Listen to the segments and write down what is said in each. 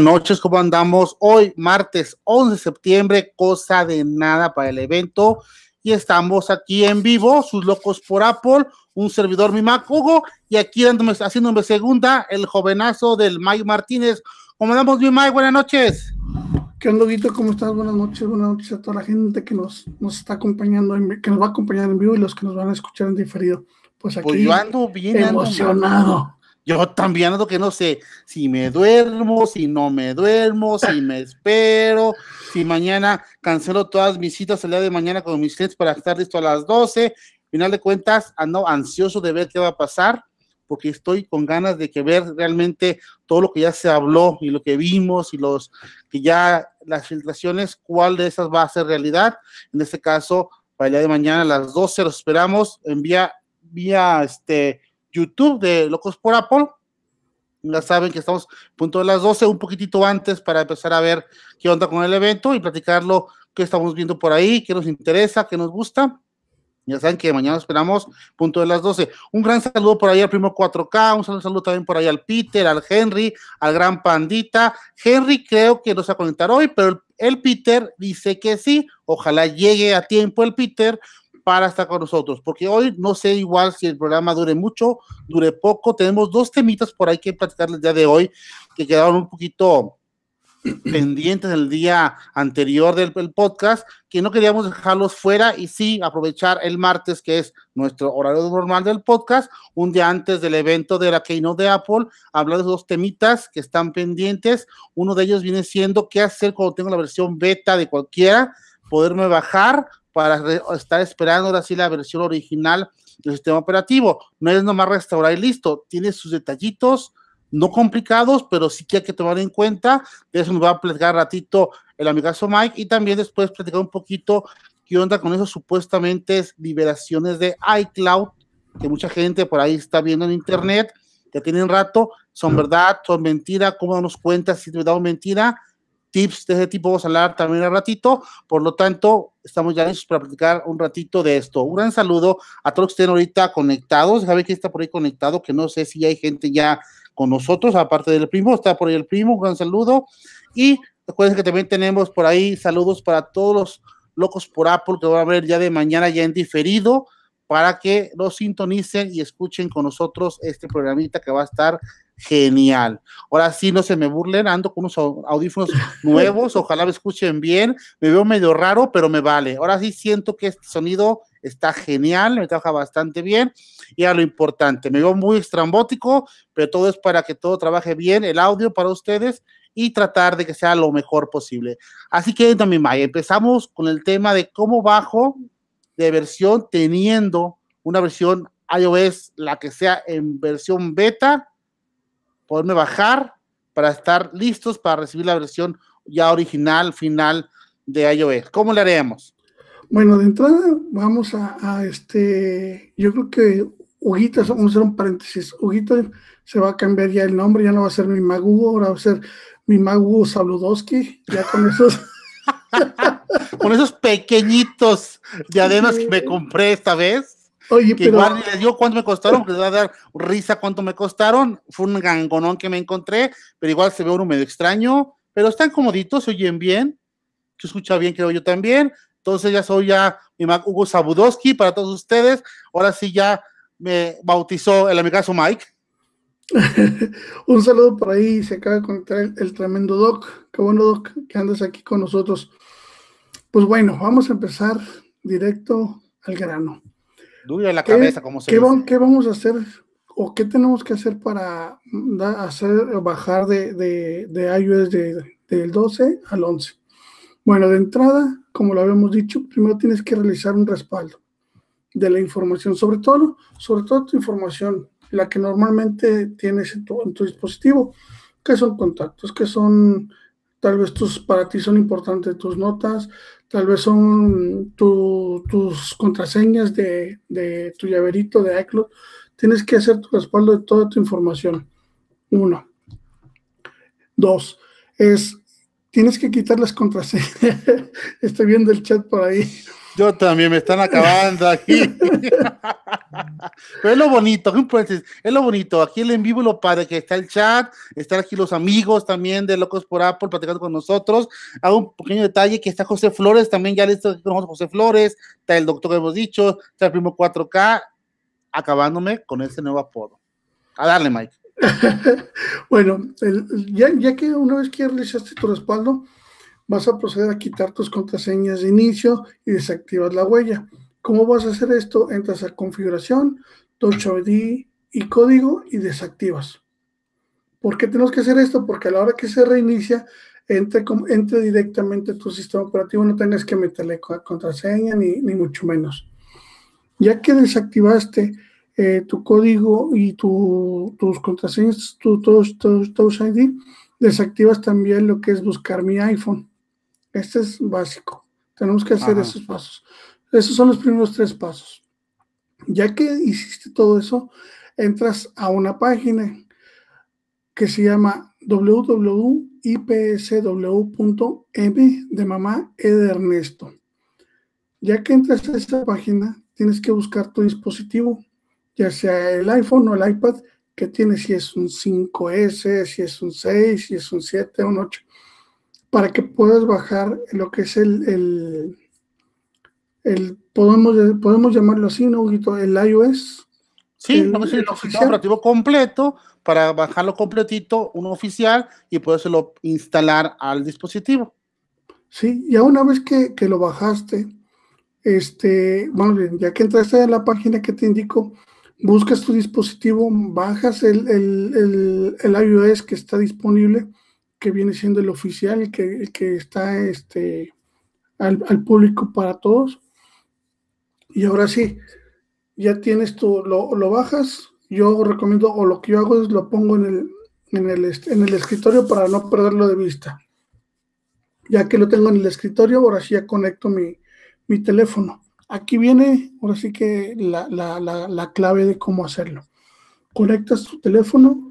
Buenas noches, ¿cómo andamos? Hoy, martes 11 de septiembre, cosa de nada para el evento. Y estamos aquí en vivo, sus locos por Apple, un servidor mi Mac Hugo, y aquí dándome, haciéndome segunda, el jovenazo del Mike Martínez. ¿Cómo andamos, mi Mike? Buenas noches. ¿Qué onda, Guito? ¿Cómo estás? Buenas noches, buenas noches a toda la gente que nos, nos está acompañando, que nos va a acompañar en vivo y los que nos van a escuchar en diferido. Pues aquí, Pues yo ando bien emocionado. Yo también ando que no sé si me duermo, si no me duermo, si me espero, si mañana cancelo todas mis citas el día de mañana con mis clientes para estar listo a las 12. Final de cuentas, ando ansioso de ver qué va a pasar, porque estoy con ganas de que ver realmente todo lo que ya se habló y lo que vimos y los que ya las filtraciones, cuál de esas va a ser realidad. En este caso, para el día de mañana a las 12 los esperamos en vía, vía este YouTube de Locos por Apple. Ya saben que estamos a punto de las 12, un poquitito antes para empezar a ver qué onda con el evento y platicarlo, qué estamos viendo por ahí, qué nos interesa, qué nos gusta. Ya saben que mañana esperamos punto de las 12. Un gran saludo por ahí al primo 4K, un saludo, también por ahí al Peter, al Henry, al gran Pandita. Henry creo que no se va a conectar hoy, pero el Peter dice que sí. Ojalá llegue a tiempo el Peter para estar con nosotros, porque hoy no sé igual si el programa dure mucho, dure poco. Tenemos dos temitas por ahí que platicarles el día de hoy que quedaron un poquito pendientes el día anterior del, del, podcast, que no queríamos dejarlos fuera y sí aprovechar el martes, que es nuestro horario normal del podcast, un día antes del evento de la Keynote de Apple, hablar de dos temitas que están pendientes. Uno de ellos viene siendo qué hacer cuando tengo la versión beta de cualquiera, poderme bajar para estar esperando ahora sí la versión original del sistema operativo. No es nomás restaurar y listo, tiene sus detallitos no complicados, pero sí que hay que tomar en cuenta. De eso nos va a platicar ratito el amigazo Mike y también después platicar un poquito qué onda con esas supuestamente liberaciones de iCloud, que mucha gente por ahí está viendo en internet, que tienen rato, son verdad, son mentira, cómo darnos cuenta si es verdad o mentira tips de ese tipo vamos a hablar también al ratito, por lo tanto, estamos ya listos para platicar un ratito de esto. Un gran saludo a todos los que estén ahorita conectados, sabe que está por ahí conectado, que no sé si hay gente ya con nosotros, aparte del primo, está por ahí el primo, un gran saludo, y recuerden que también tenemos por ahí saludos para todos los locos por Apple que van a ver ya de mañana ya en diferido, para que lo sintonicen y escuchen con nosotros este programita que va a estar genial. Ahora sí, no se me burlen, ando con unos audífonos nuevos, ojalá me escuchen bien, me veo medio raro, pero me vale. Ahora sí siento que este sonido está genial, me trabaja bastante bien y a lo importante, me veo muy estrambótico, pero todo es para que todo trabaje bien, el audio para ustedes y tratar de que sea lo mejor posible. Así que también, Maya, empezamos con el tema de cómo bajo de versión teniendo una versión iOS, la que sea en versión beta, poderme bajar para estar listos para recibir la versión ya original, final de iOS. ¿Cómo le haremos? Bueno, de entrada vamos a, este, yo creo que Huguita, vamos a hacer un paréntesis, Huguita se va a cambiar ya el nombre, ya no va a ser mi Magugo, ahora va a ser mi Magugo Sabludowski, ya con esos... con esos pequeñitos diademas que me compré esta vez. Oye, que pero... igual les digo cuánto me costaron, porque les va a dar risa cuánto me costaron. Fue un gangonón que me encontré, pero igual se ve uno medio extraño, pero están comoditos, se oyen bien, se escucha bien, creo yo también. Entonces ya soy ya mi Mac Hugo Sabudowski para todos ustedes. Ahora sí ya me bautizó el amigazo Mike. Un saludo por ahí, se acaba de conectar el, el tremendo Doc. Qué bueno, Doc, que andas aquí con nosotros. Pues bueno, vamos a empezar directo al grano. Duro en la cabeza, como se ¿qué, dice. ¿Qué vamos a hacer o qué tenemos que hacer para da, hacer bajar de, de, de iOS de, del 12 al 11? Bueno, de entrada, como lo habíamos dicho, primero tienes que realizar un respaldo de la información, sobre todo, sobre todo tu información, la que normalmente tienes en tu, en tu dispositivo, que son contactos, que son tal vez tus, para ti son importantes tus notas, tal vez son tu, tus contraseñas de, de, tu llaverito de iCloud. Tienes que hacer tu respaldo de toda tu información. Uno. Dos, es, tienes que quitar las contraseñas. Estoy viendo el chat por ahí. Yo también me están acabando aquí. Pero es lo bonito, es lo bonito. Aquí el en vivo lo padre que está el chat, están aquí los amigos también de Locos por Apple platicando con nosotros. Hago un pequeño detalle que está José Flores, también ya listo con José Flores, está el doctor que hemos dicho, está el primo 4K, acabándome con ese nuevo apodo. A darle, Mike. bueno, ya, ya que una vez que realizaste tu respaldo, vas a proceder a quitar tus contraseñas de inicio y desactivas la huella. ¿Cómo vas a hacer esto? Entras a configuración, Touch ID y código y desactivas. ¿Por qué tenemos que hacer esto? Porque a la hora que se reinicia, entre, entre directamente tu sistema operativo, no tengas que meterle contraseña ni, ni mucho menos. Ya que desactivaste eh, tu código y tu, tus contraseñas, tu Touch ID, desactivas también lo que es buscar mi iPhone. Este es básico. Tenemos que hacer esos pasos. Esos son los primeros tres pasos. Ya que hiciste todo eso, entras a una página que se llama www.ipsw.m de mamá e de Ernesto. Ya que entras a esta página, tienes que buscar tu dispositivo, ya sea el iPhone o el iPad que tienes, si es un 5S, si es un 6, si es un 7 o un 8 para que puedas bajar lo que es el, el, podemos, podemos llamarlo así, ¿no, El iOS. Sí, el, el, el sistema operativo completo para bajarlo completito, uno oficial, y podérselo instalar al dispositivo. Sí, ya una vez que, lo bajaste, este, bueno, ya que entraste en la página que te indico, buscas tu dispositivo, bajas el, el, el iOS que está disponible que viene siendo el oficial, que, que está este, al, público para todos. Y ahora sí, ya tienes tú, lo, lo, bajas. Yo recomiendo, o lo que yo hago es lo pongo en el, en el, en el escritorio para no perderlo de vista. Ya que lo tengo en el escritorio, ahora sí ya conecto mi, mi teléfono. Aquí viene, ahora sí que la, la, la, la clave de cómo hacerlo. Conectas tu teléfono,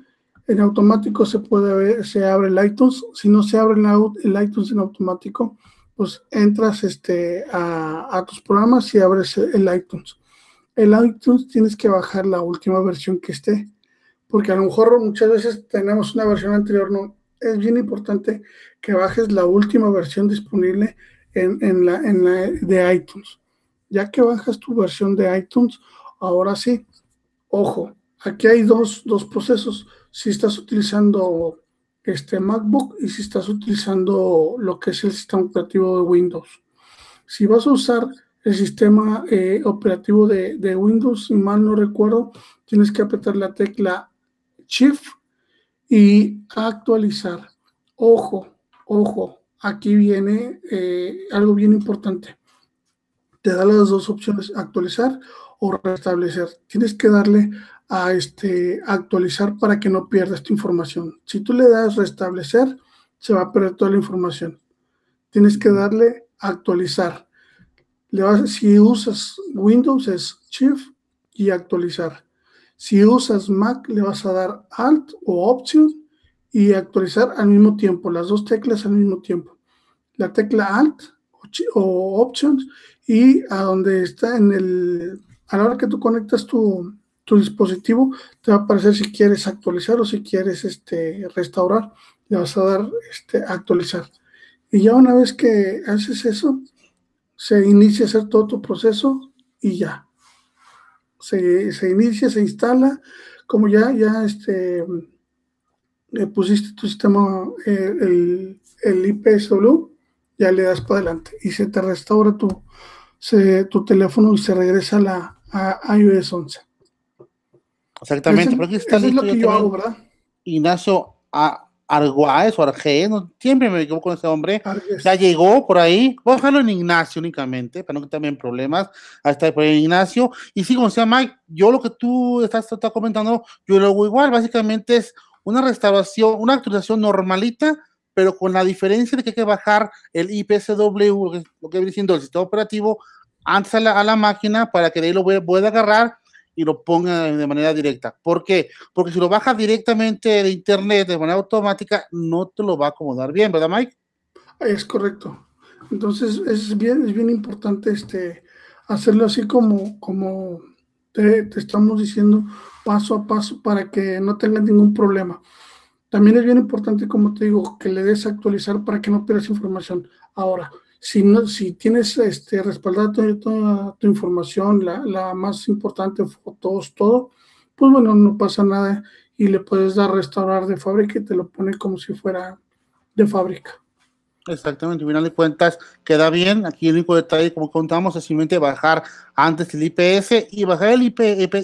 en automático se puede ver, se abre el iTunes. Si no se abre el, iTunes en automático, pues entras este, a, tus programas y abres el iTunes. El iTunes tienes que bajar la última versión que esté, porque a lo mejor muchas veces tenemos una versión anterior, no. Es bien importante que bajes la última versión disponible en, la, de iTunes. Ya que bajas tu versión de iTunes, ahora sí, ojo, aquí hay dos procesos si estás utilizando este MacBook y si estás utilizando lo que es el sistema operativo de Windows. Si vas a usar el sistema eh, operativo de, Windows, si mal no recuerdo, tienes que apretar la tecla Shift y actualizar. Ojo, ojo, aquí viene eh, algo bien importante. Te da las dos opciones, actualizar o restablecer. Tienes que darle a este, actualizar para que no pierdas tu información. Si tú le das restablecer, se va a perder toda la información. Tienes que darle actualizar. Le vas, si usas Windows es Shift y actualizar. Si usas Mac le vas a dar Alt o Option y actualizar al mismo tiempo, las dos teclas al mismo tiempo. La tecla Alt o, Options y a donde está en el, a la hora que tú conectas tu, tu dispositivo, te va a aparecer si quieres actualizar o si quieres este, restaurar, le vas a dar este, actualizar. Y ya una vez que haces eso, se inicia a hacer todo tu proceso y ya. Se, se inicia, se instala, como ya, ya este, le pusiste tu sistema, eh, el, el IPSW, ya le das para adelante y se te restaura tu, se, tu teléfono y se regresa a la a iOS 11. Exactamente, porque está es lo que yo hago, ¿verdad? Ignacio Arguáez o Arge, siempre me equivoco con ese hombre. Ya llegó por ahí. Voy a dejarlo en Ignacio únicamente, para no que también problemas. Ahí está por ahí Ignacio. Y sí, como decía Mike, yo lo que tú estás, comentando, yo lo hago igual. Básicamente es una restauración, una actualización normalita, pero con la diferencia de que hay que bajar el IPSW, lo que, viene siendo el sistema operativo, antes a la, a la máquina para que de ahí lo pueda agarrar y lo ponga de manera directa. ¿Por qué? Porque si lo bajas directamente de internet de manera automática, no te lo va a acomodar bien, ¿verdad, Mike? Es correcto. Entonces es bien, es bien importante este, hacerlo así como, como te, estamos diciendo paso a paso para que no tengas ningún problema. También es bien importante, como te digo, que le des actualizar para que no pierdas información. Ahora, si, no, si tienes este, respaldada toda, tu información, la, la, más importante, fotos, todo, pues bueno, no pasa nada y le puedes dar restaurar de fábrica y te lo pone como si fuera de fábrica. Exactamente, al final de cuentas queda bien. Aquí el único detalle, como contamos, es simplemente bajar antes el IPS y bajar el IP,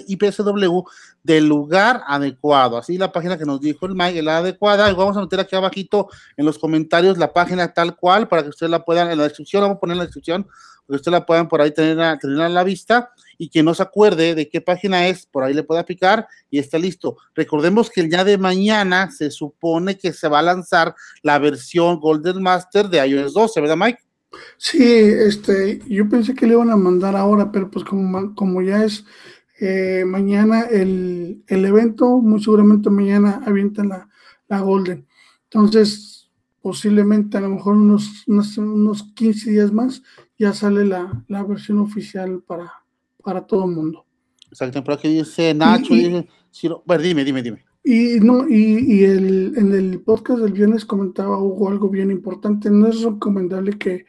IPSW del lugar adecuado. Así la página que nos dijo el Mike, la adecuada. Y vamos a meter aquí abajito en los comentarios la página tal cual para que ustedes la puedan, en la descripción, vamos a poner en la descripción, para que ustedes la puedan por ahí tener, tener a la vista y que no se acuerde de qué página es, por ahí le pueda picar y está listo. Recordemos que el día de mañana se supone que se va a lanzar la versión Golden Master de iOS 12, ¿verdad, Mike? Sí, este, yo pensé que le iban a mandar ahora, pero pues como, como ya es eh, mañana el, el, evento, muy seguramente mañana avientan la, la, Golden. Entonces, posiblemente a lo mejor unos, unos, unos 15 días más ya sale la, la versión oficial para, para todo el mundo. Exacto, pero aquí dice Nacho, y, dice, bueno, dime, dime, dime. Y, no, y, y el, en el podcast del viernes comentaba Hugo algo bien importante, no es recomendable que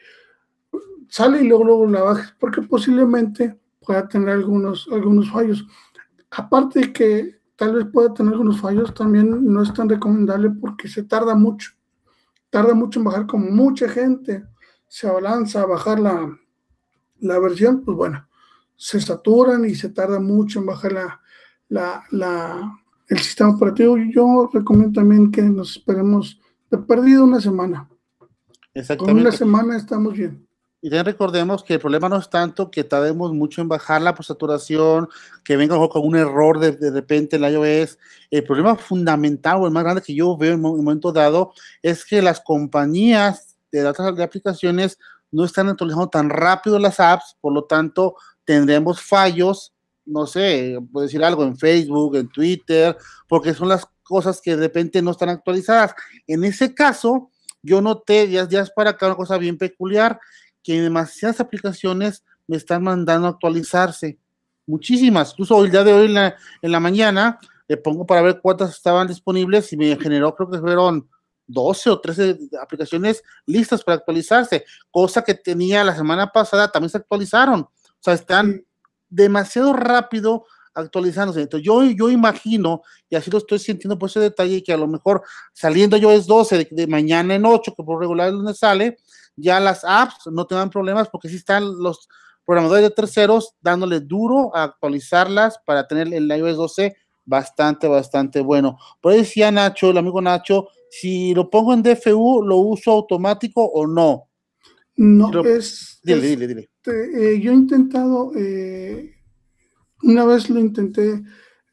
sale y luego, luego la bajes, porque posiblemente pueda tener algunos, algunos fallos. Aparte de que tal vez pueda tener algunos fallos, también no es tan recomendable porque se tarda mucho. Tarda mucho en bajar, como mucha gente se abalanza a bajar la, la versión, pues bueno, se saturan y se tarda mucho en bajar la, la, la, el sistema operativo. Yo recomiendo también que nos esperemos de perdido una semana. Exactamente. Con una semana estamos bien. Y también recordemos que el problema no es tanto que tardemos mucho en bajar la saturación, que venga con un error de, de repente en la iOS. El problema fundamental o el más grande que yo veo en un momento dado es que las compañías de datos de aplicaciones no están actualizando tan rápido las apps, por lo tanto tendremos fallos, no sé, puedo decir algo en Facebook, en Twitter, porque son las cosas que de repente no están actualizadas. En ese caso, yo noté, ya es para acá una cosa bien peculiar, que demasiadas aplicaciones me están mandando a actualizarse. Muchísimas. Incluso el día de hoy en la, en la mañana le pongo para ver cuántas estaban disponibles y me generó, creo que fueron 12 o 13 aplicaciones listas para actualizarse, cosa que tenía la semana pasada, también se actualizaron. O sea, están demasiado rápido actualizándose. Entonces, yo, yo imagino, y así lo estoy sintiendo por ese detalle, que a lo mejor saliendo yo es 12 de, mañana en 8, que por regular es donde sale, ya las apps no tengan problemas porque sí están los programadores de terceros dándole duro a actualizarlas para tener el iOS 12 bastante, bastante bueno. Por ahí decía Nacho, el amigo Nacho, si lo pongo en DFU, ¿lo uso automático o no? No, es... Dile, dile, dile. Este, eh, yo he intentado, eh, una vez lo intenté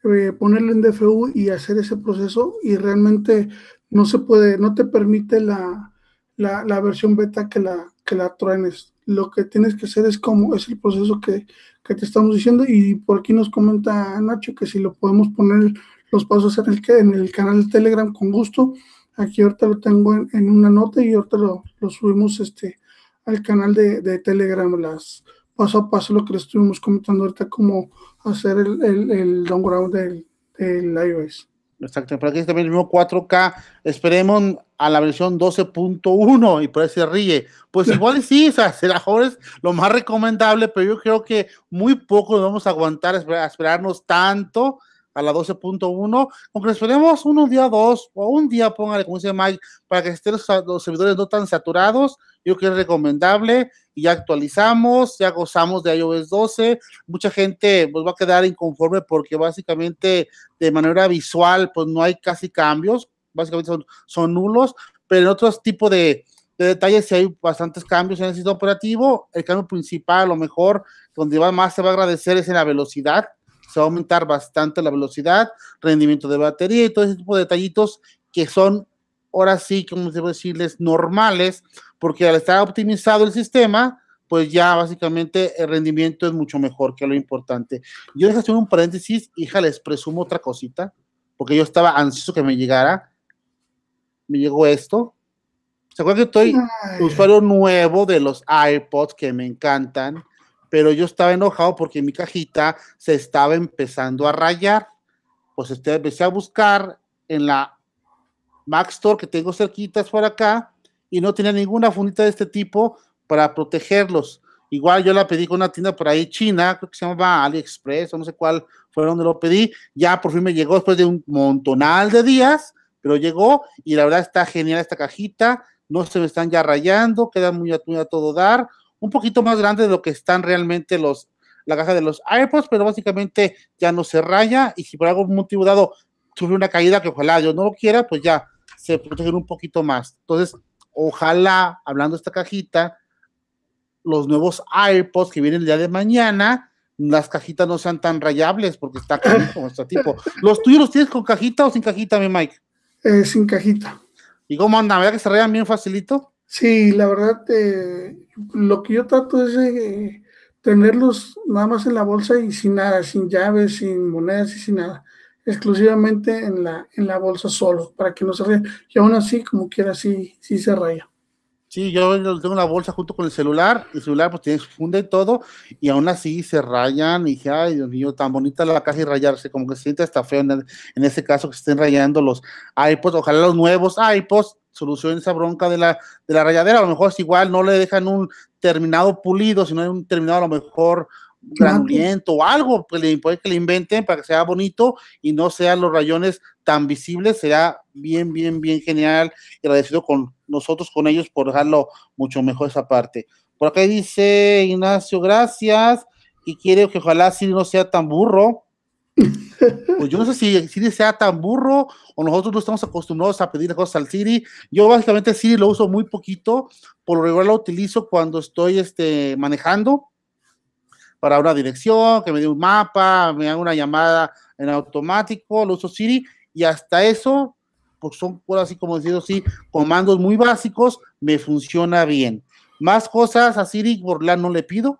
eh, ponerlo en DFU y hacer ese proceso y realmente no se puede, no te permite la, la, versión beta que la, que la truenes. Lo que tienes que hacer es como es el proceso que, que, te estamos diciendo y por aquí nos comenta Nacho que si lo podemos poner los pasos en el, en el canal de Telegram con gusto. Aquí ahorita lo tengo en, en una nota y ahorita lo, lo subimos este, al canal de, de, Telegram las paso a paso lo que le estuvimos comentando ahorita, cómo hacer el, el, el downgrade del, del iOS. Exacto, por aquí también el mismo 4K. Esperemos a la versión 12.1 y por ahí se ríe. Pues igual sí, o sea, será es lo más recomendable, pero yo creo que muy poco vamos a aguantar a esperarnos tanto a la 12.1, aunque esperemos unos día dos o un día, póngale, como dice Mike, para que estén los, servidores no tan saturados, yo creo que es recomendable, y ya actualizamos, ya gozamos de iOS 12, mucha gente pues va a quedar inconforme porque básicamente de manera visual pues no hay casi cambios, básicamente son, son nulos, pero en otros tipos de, de detalles sí hay bastantes cambios en el sistema operativo, el cambio principal a lo mejor donde va más se va a agradecer es en la velocidad, se va a aumentar bastante la velocidad, rendimiento de batería y todo ese tipo de detallitos que son ahora sí, como debo decirles, normales, porque al estar optimizado el sistema, pues ya básicamente el rendimiento es mucho mejor, que lo importante. Yo dejo hacer un paréntesis, hija, les presumo otra cosita, porque yo estaba ansioso que me llegara. Me llegó esto. ¿Se acuerdan que estoy usuario nuevo de los iPods que me encantan? Pero yo estaba enojado porque mi cajita se estaba empezando a rayar. Pues este, empecé a buscar en la Mac Store que tengo cerquitas por acá y no tenía ninguna fundita de este tipo para protegerlos. Igual yo la pedí con una tienda por ahí china, creo que se llama AliExpress o no sé cuál fue donde lo pedí. Ya por fin me llegó después de un montonal de días, pero llegó y la verdad está genial esta cajita no se me están ya rayando, queda muy a, todo dar, un poquito más grande de lo que están realmente los, la caja de los AirPods, pero básicamente ya no se raya y si por algún motivo dado sufre una caída que ojalá yo no lo quiera, pues ya se protegen un poquito más. Entonces, ojalá, hablando de esta cajita, los nuevos AirPods que vienen el día de mañana, las cajitas no sean tan rayables porque está como este tipo. ¿Los tuyos los tienes con cajita o sin cajita, mi Mike? Eh, sin cajita. ¿Y cómo anda? ¿Verdad que se rayan bien facilito? Sí, la verdad, eh, lo que yo trato es de tenerlos nada más en la bolsa y sin nada, sin llaves, sin monedas y sin nada. Exclusivamente en la, en la bolsa solo, para que no se rayen. Y aún así, como quiera, sí, sí se raya. Sí, yo tengo una bolsa junto con el celular, el celular pues tiene funda y todo, y aún así se rayan, y dije, ay Dios mío, tan bonita la caja y rayarse, como que se siente hasta feo en, en ese caso que se estén rayando los iPods, ojalá los nuevos iPods solucionen esa bronca de la, de la rayadera, a lo mejor es igual, no le dejan un terminado pulido, sino un terminado a lo mejor granulento o algo, pues le puede que le inventen para que sea bonito y no sean los rayones tan visibles, será bien, bien, bien genial y agradecido con nosotros, con ellos, por dejarlo mucho mejor esa parte. Por acá dice Ignacio, gracias, y quiere que ojalá Siri no sea tan burro. Pues yo no sé si Siri sea tan burro o nosotros no estamos acostumbrados a pedir cosas al Siri. Yo básicamente Siri lo uso muy poquito, por lo regular lo utilizo cuando estoy este, manejando para una dirección, que me dé un mapa, me haga una llamada en automático, lo uso Siri y hasta eso, pues son por así como decirlo así, comandos muy básicos, me funciona bien. Más cosas a Siri por la no le pido,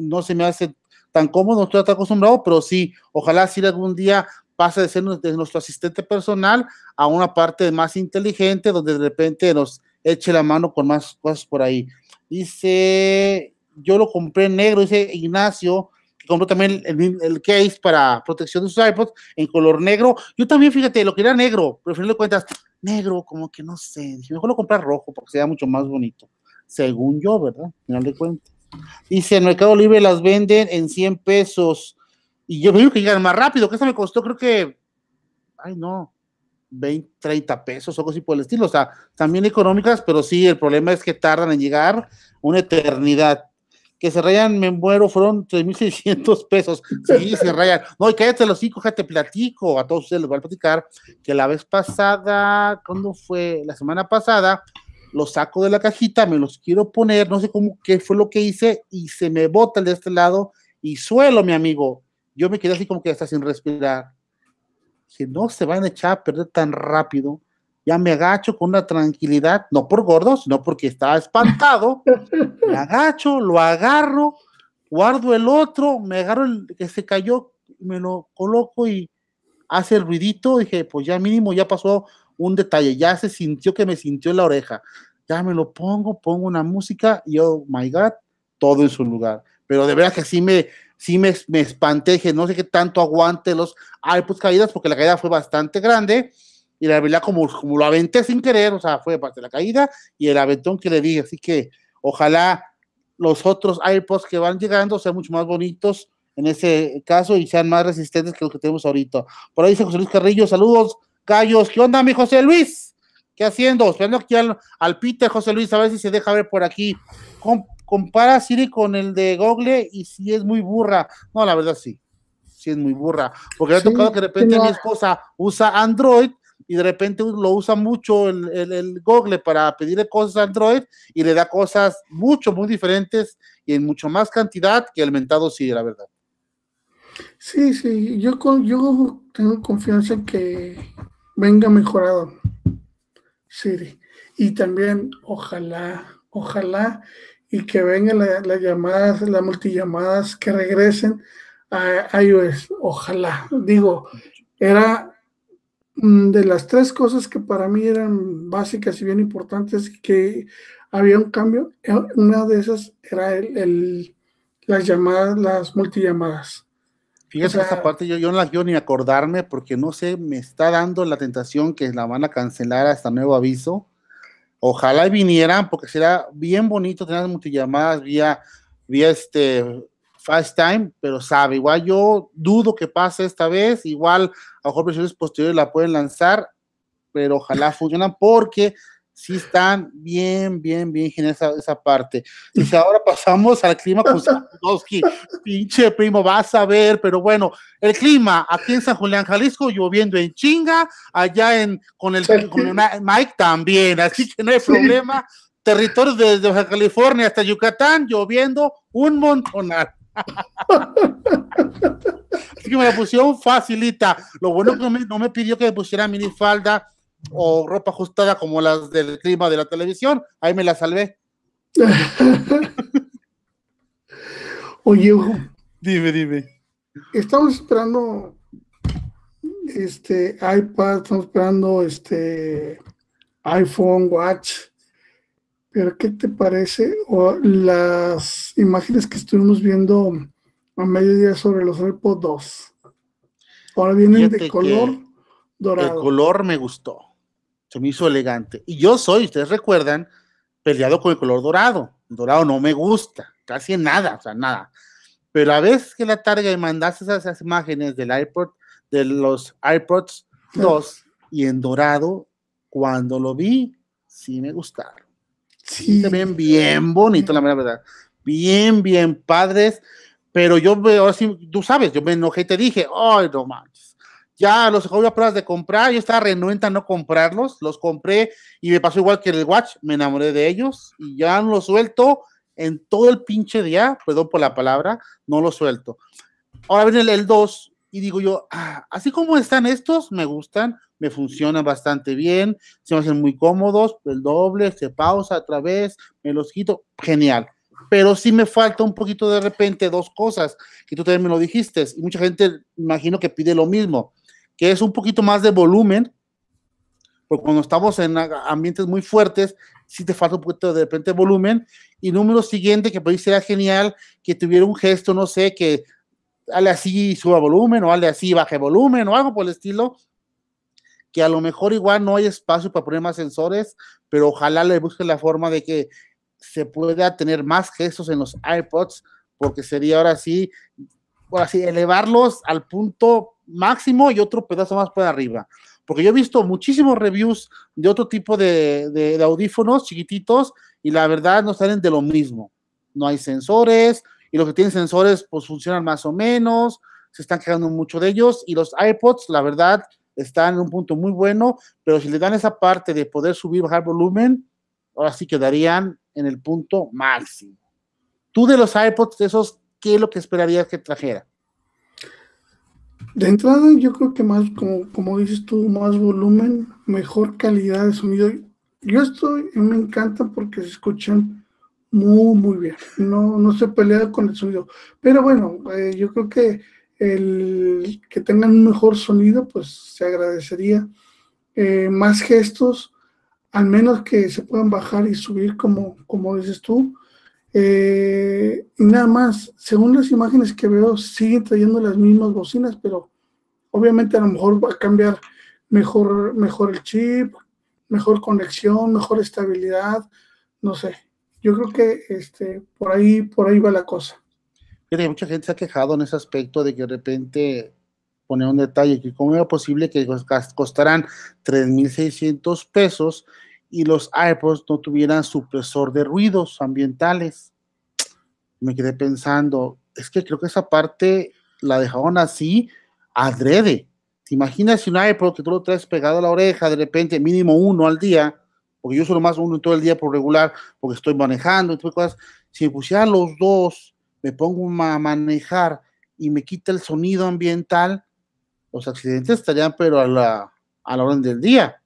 no se me hace tan cómodo, no estoy tan acostumbrado, pero sí, ojalá Siri algún día pase de ser nuestro asistente personal a una parte más inteligente donde de repente nos eche la mano con más cosas por ahí. Dice yo lo compré en negro, dice Ignacio, que compró también el, case para protección de sus iPods en color negro. Yo también, fíjate, lo quería negro, pero al final de cuentas, negro, como que no sé, mejor lo comprar rojo porque sea mucho más bonito, según yo, ¿verdad? Al final de cuentas. Dice, en Mercado Libre las venden en 100 pesos. Y yo veo que llegan más rápido, que esta me costó, creo que, ay no, 20, 30 pesos o algo así por el estilo. O sea, también económicas, pero sí, el problema es que tardan en llegar una eternidad que se rayan, me muero, fueron 3.600 pesos. Sí, se rayan. No, y cállate los cinco, te platico, a todos ustedes les voy a platicar, que la vez pasada, ¿cuándo fue? La semana pasada, los saco de la cajita, me los quiero poner, no sé cómo, qué fue lo que hice, y se me bota el de este lado, y suelo, mi amigo. Yo me quedé así como que está sin respirar. Que no se van a echar a perder tan rápido ya me agacho con una tranquilidad, no por gordo, sino porque estaba espantado, me agacho, lo agarro, guardo el otro, me agarro el que se cayó, me lo coloco y hace el ruidito, dije, pues ya mínimo ya pasó un detalle, ya se sintió que me sintió en la oreja, ya me lo pongo, pongo una música y oh my god, todo en su lugar. Pero de verdad que sí me, sí me, me espanté, dije, no sé qué tanto aguante los pues caídas, porque la caída fue bastante grande y la verdad como, como lo aventé sin querer, o sea, fue parte de la caída y el aventón que le di, así que ojalá los otros AirPods que van llegando sean mucho más bonitos en ese caso y sean más resistentes que los que tenemos ahorita. Por ahí dice José Luis Carrillo, saludos, gallos, ¿qué onda mi José Luis? ¿Qué haciendo? Esperando aquí al, al Peter José Luis, a ver si se deja ver por aquí. compara Siri con el de Google y si es muy burra. No, la verdad sí, sí es muy burra, porque me ha tocado que de repente mi esposa usa Android y de repente lo usa mucho el, el, Google para pedirle cosas a Android y le da cosas mucho, muy diferentes y en mucho más cantidad que el mentado sí, la verdad. Sí, sí, yo, yo tengo confianza en que venga mejorado Siri. Y también, ojalá, ojalá, y que vengan las llamadas, las multillamadas que regresen a iOS. Ojalá. Digo, era de las tres cosas que para mí eran básicas y bien importantes, que había un cambio, eh, una de esas era el, las llamadas, las multillamadas. Fíjate, esa parte yo, yo no la quiero ni acordarme porque no sé, me está dando la tentación que la van a cancelar hasta nuevo aviso. Ojalá vinieran porque será bien bonito tener multillamadas vía, vía este Fast Time, pero sabe, igual yo dudo que pase esta vez, igual a lo mejor versiones posteriores la pueden lanzar, pero ojalá funcionan porque sí están bien, bien, bien en esa, esa parte. Dice, ahora pasamos al clima con pinche primo, vas a ver, pero bueno, el clima aquí en San Julián, Jalisco, lloviendo en chinga, allá en con el, con Mike también, así que no hay problema. Territorio desde Baja California hasta Yucatán, lloviendo un montonal. Así que me la pusieron facilita. Lo bueno que no me, pidió que me pusiera minifalda o ropa ajustada como las del clima de la televisión. Ahí me la salvé. Oye, Dime, dime. Estamos esperando este iPad, estamos esperando este iPhone, Watch. Pero, ¿qué te parece? O las imágenes que estuvimos viendo a mediodía sobre los AirPods 2. Ahora vienen de color dorado. El color me gustó. Se me hizo elegante. Y yo soy, ustedes recuerdan, peleado con el color dorado. El dorado no me gusta, casi nada, o sea, nada. Pero a veces que la tarde me mandaste esas, imágenes del iPod, de los iPods 2 y en dorado, cuando lo vi, sí me gustaron. Sí. Se ven bien bonitos, la verdad. Bien, bien padres. Pero yo veo así, tú sabes, yo me enojé y te dije, ay, no manches. Ya los dejó a pruebas de comprar, yo estaba renuente a no comprarlos, los compré y me pasó igual que el Watch, me enamoré de ellos y ya no los suelto en todo el pinche día, perdón por la palabra, no lo suelto. Ahora viene el 2 y digo yo, ah, así como están estos, me gustan, me funcionan bastante bien, se me hacen muy cómodos, el doble, se pausa otra vez, me los quito, genial. Pero sí me falta un poquito de repente dos cosas, que tú también me lo dijiste, y mucha gente imagino que pide lo mismo, que es un poquito más de volumen, porque cuando estamos en ambientes muy fuertes, sí te falta un poquito de repente volumen. Y número siguiente, que por ser genial, que tuviera un gesto, no sé, que hale así suba volumen, o hale así baje volumen, o algo por el estilo, que a lo mejor igual no hay espacio para poner más sensores, pero ojalá le busque la forma de que se pueda tener más gestos en los iPods, porque sería ahora sí, ahora sí, elevarlos al punto máximo y otro pedazo más para arriba. Porque yo he visto muchísimos reviews de otro tipo de, audífonos chiquititos y la verdad no salen de lo mismo. No hay sensores y los que tienen sensores pues funcionan más o menos, se están quejando mucho de ellos y los iPods, la verdad, están en un punto muy bueno, pero si le dan esa parte de poder subir, bajar volumen, ahora sí quedarían en el punto máximo. Tú de los iPods, esos, ¿qué es lo que esperarías que trajera? De entrada, yo creo que más, como, como dices tú, más volumen, mejor calidad de sonido. Yo estoy, me encanta porque se escuchan muy, muy bien. No, no se pelea con el sonido. Pero bueno, eh, yo creo que el que tengan un mejor sonido, pues se agradecería. Eh, más gestos, al menos que se puedan bajar y subir como, como dices tú. Eh, y nada más, según las imágenes que veo, siguen trayendo las mismas bocinas, pero obviamente a lo mejor va a cambiar mejor, mejor el chip, mejor conexión, mejor estabilidad, no sé. Yo creo que este, por ahí, por ahí va la cosa mucha gente se ha quejado en ese aspecto de que de repente pone un detalle, que cómo era posible que costaran 3.600 pesos y los iPods no tuvieran supresor de ruidos ambientales. Me quedé pensando, es que creo que esa parte la dejaron así adrede. ¿Te imaginas si un iPod que tú lo traes pegado a la oreja, de repente mínimo uno al día, porque yo solo más uno todo el día por regular, porque estoy manejando y cosas, si me pusieran los dos me pongo a manejar y me quita el sonido ambiental, los accidentes estarían pero a la, a la orden del día.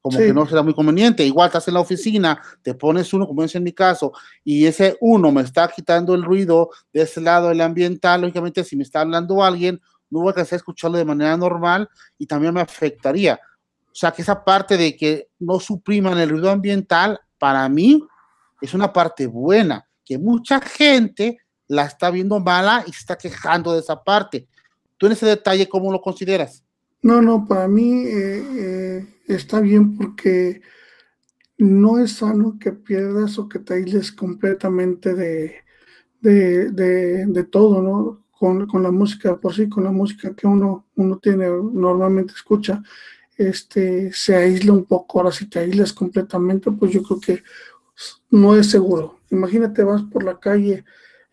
Como que no será muy conveniente. Igual estás en la oficina, te pones uno, como es en mi caso, y ese uno me está quitando el ruido de ese lado del ambiental. Lógicamente, si me está hablando alguien no voy a alcanzar a escucharlo de manera normal y también me afectaría. O sea, que esa parte de que no supriman el ruido ambiental, para mí es una parte buena, que mucha gente la está viendo mala y se está quejando de esa parte. ¿Tú en ese detalle cómo lo consideras? No, no, para mí eh, eh, está bien porque no es sano que pierdas o que te aísles completamente de, de, todo, ¿no? Con, la música por sí, con la música que uno, uno tiene, normalmente escucha, este, se aísla un poco. Ahora, si te aíslas completamente, pues yo creo que no es seguro. Imagínate, vas por la calle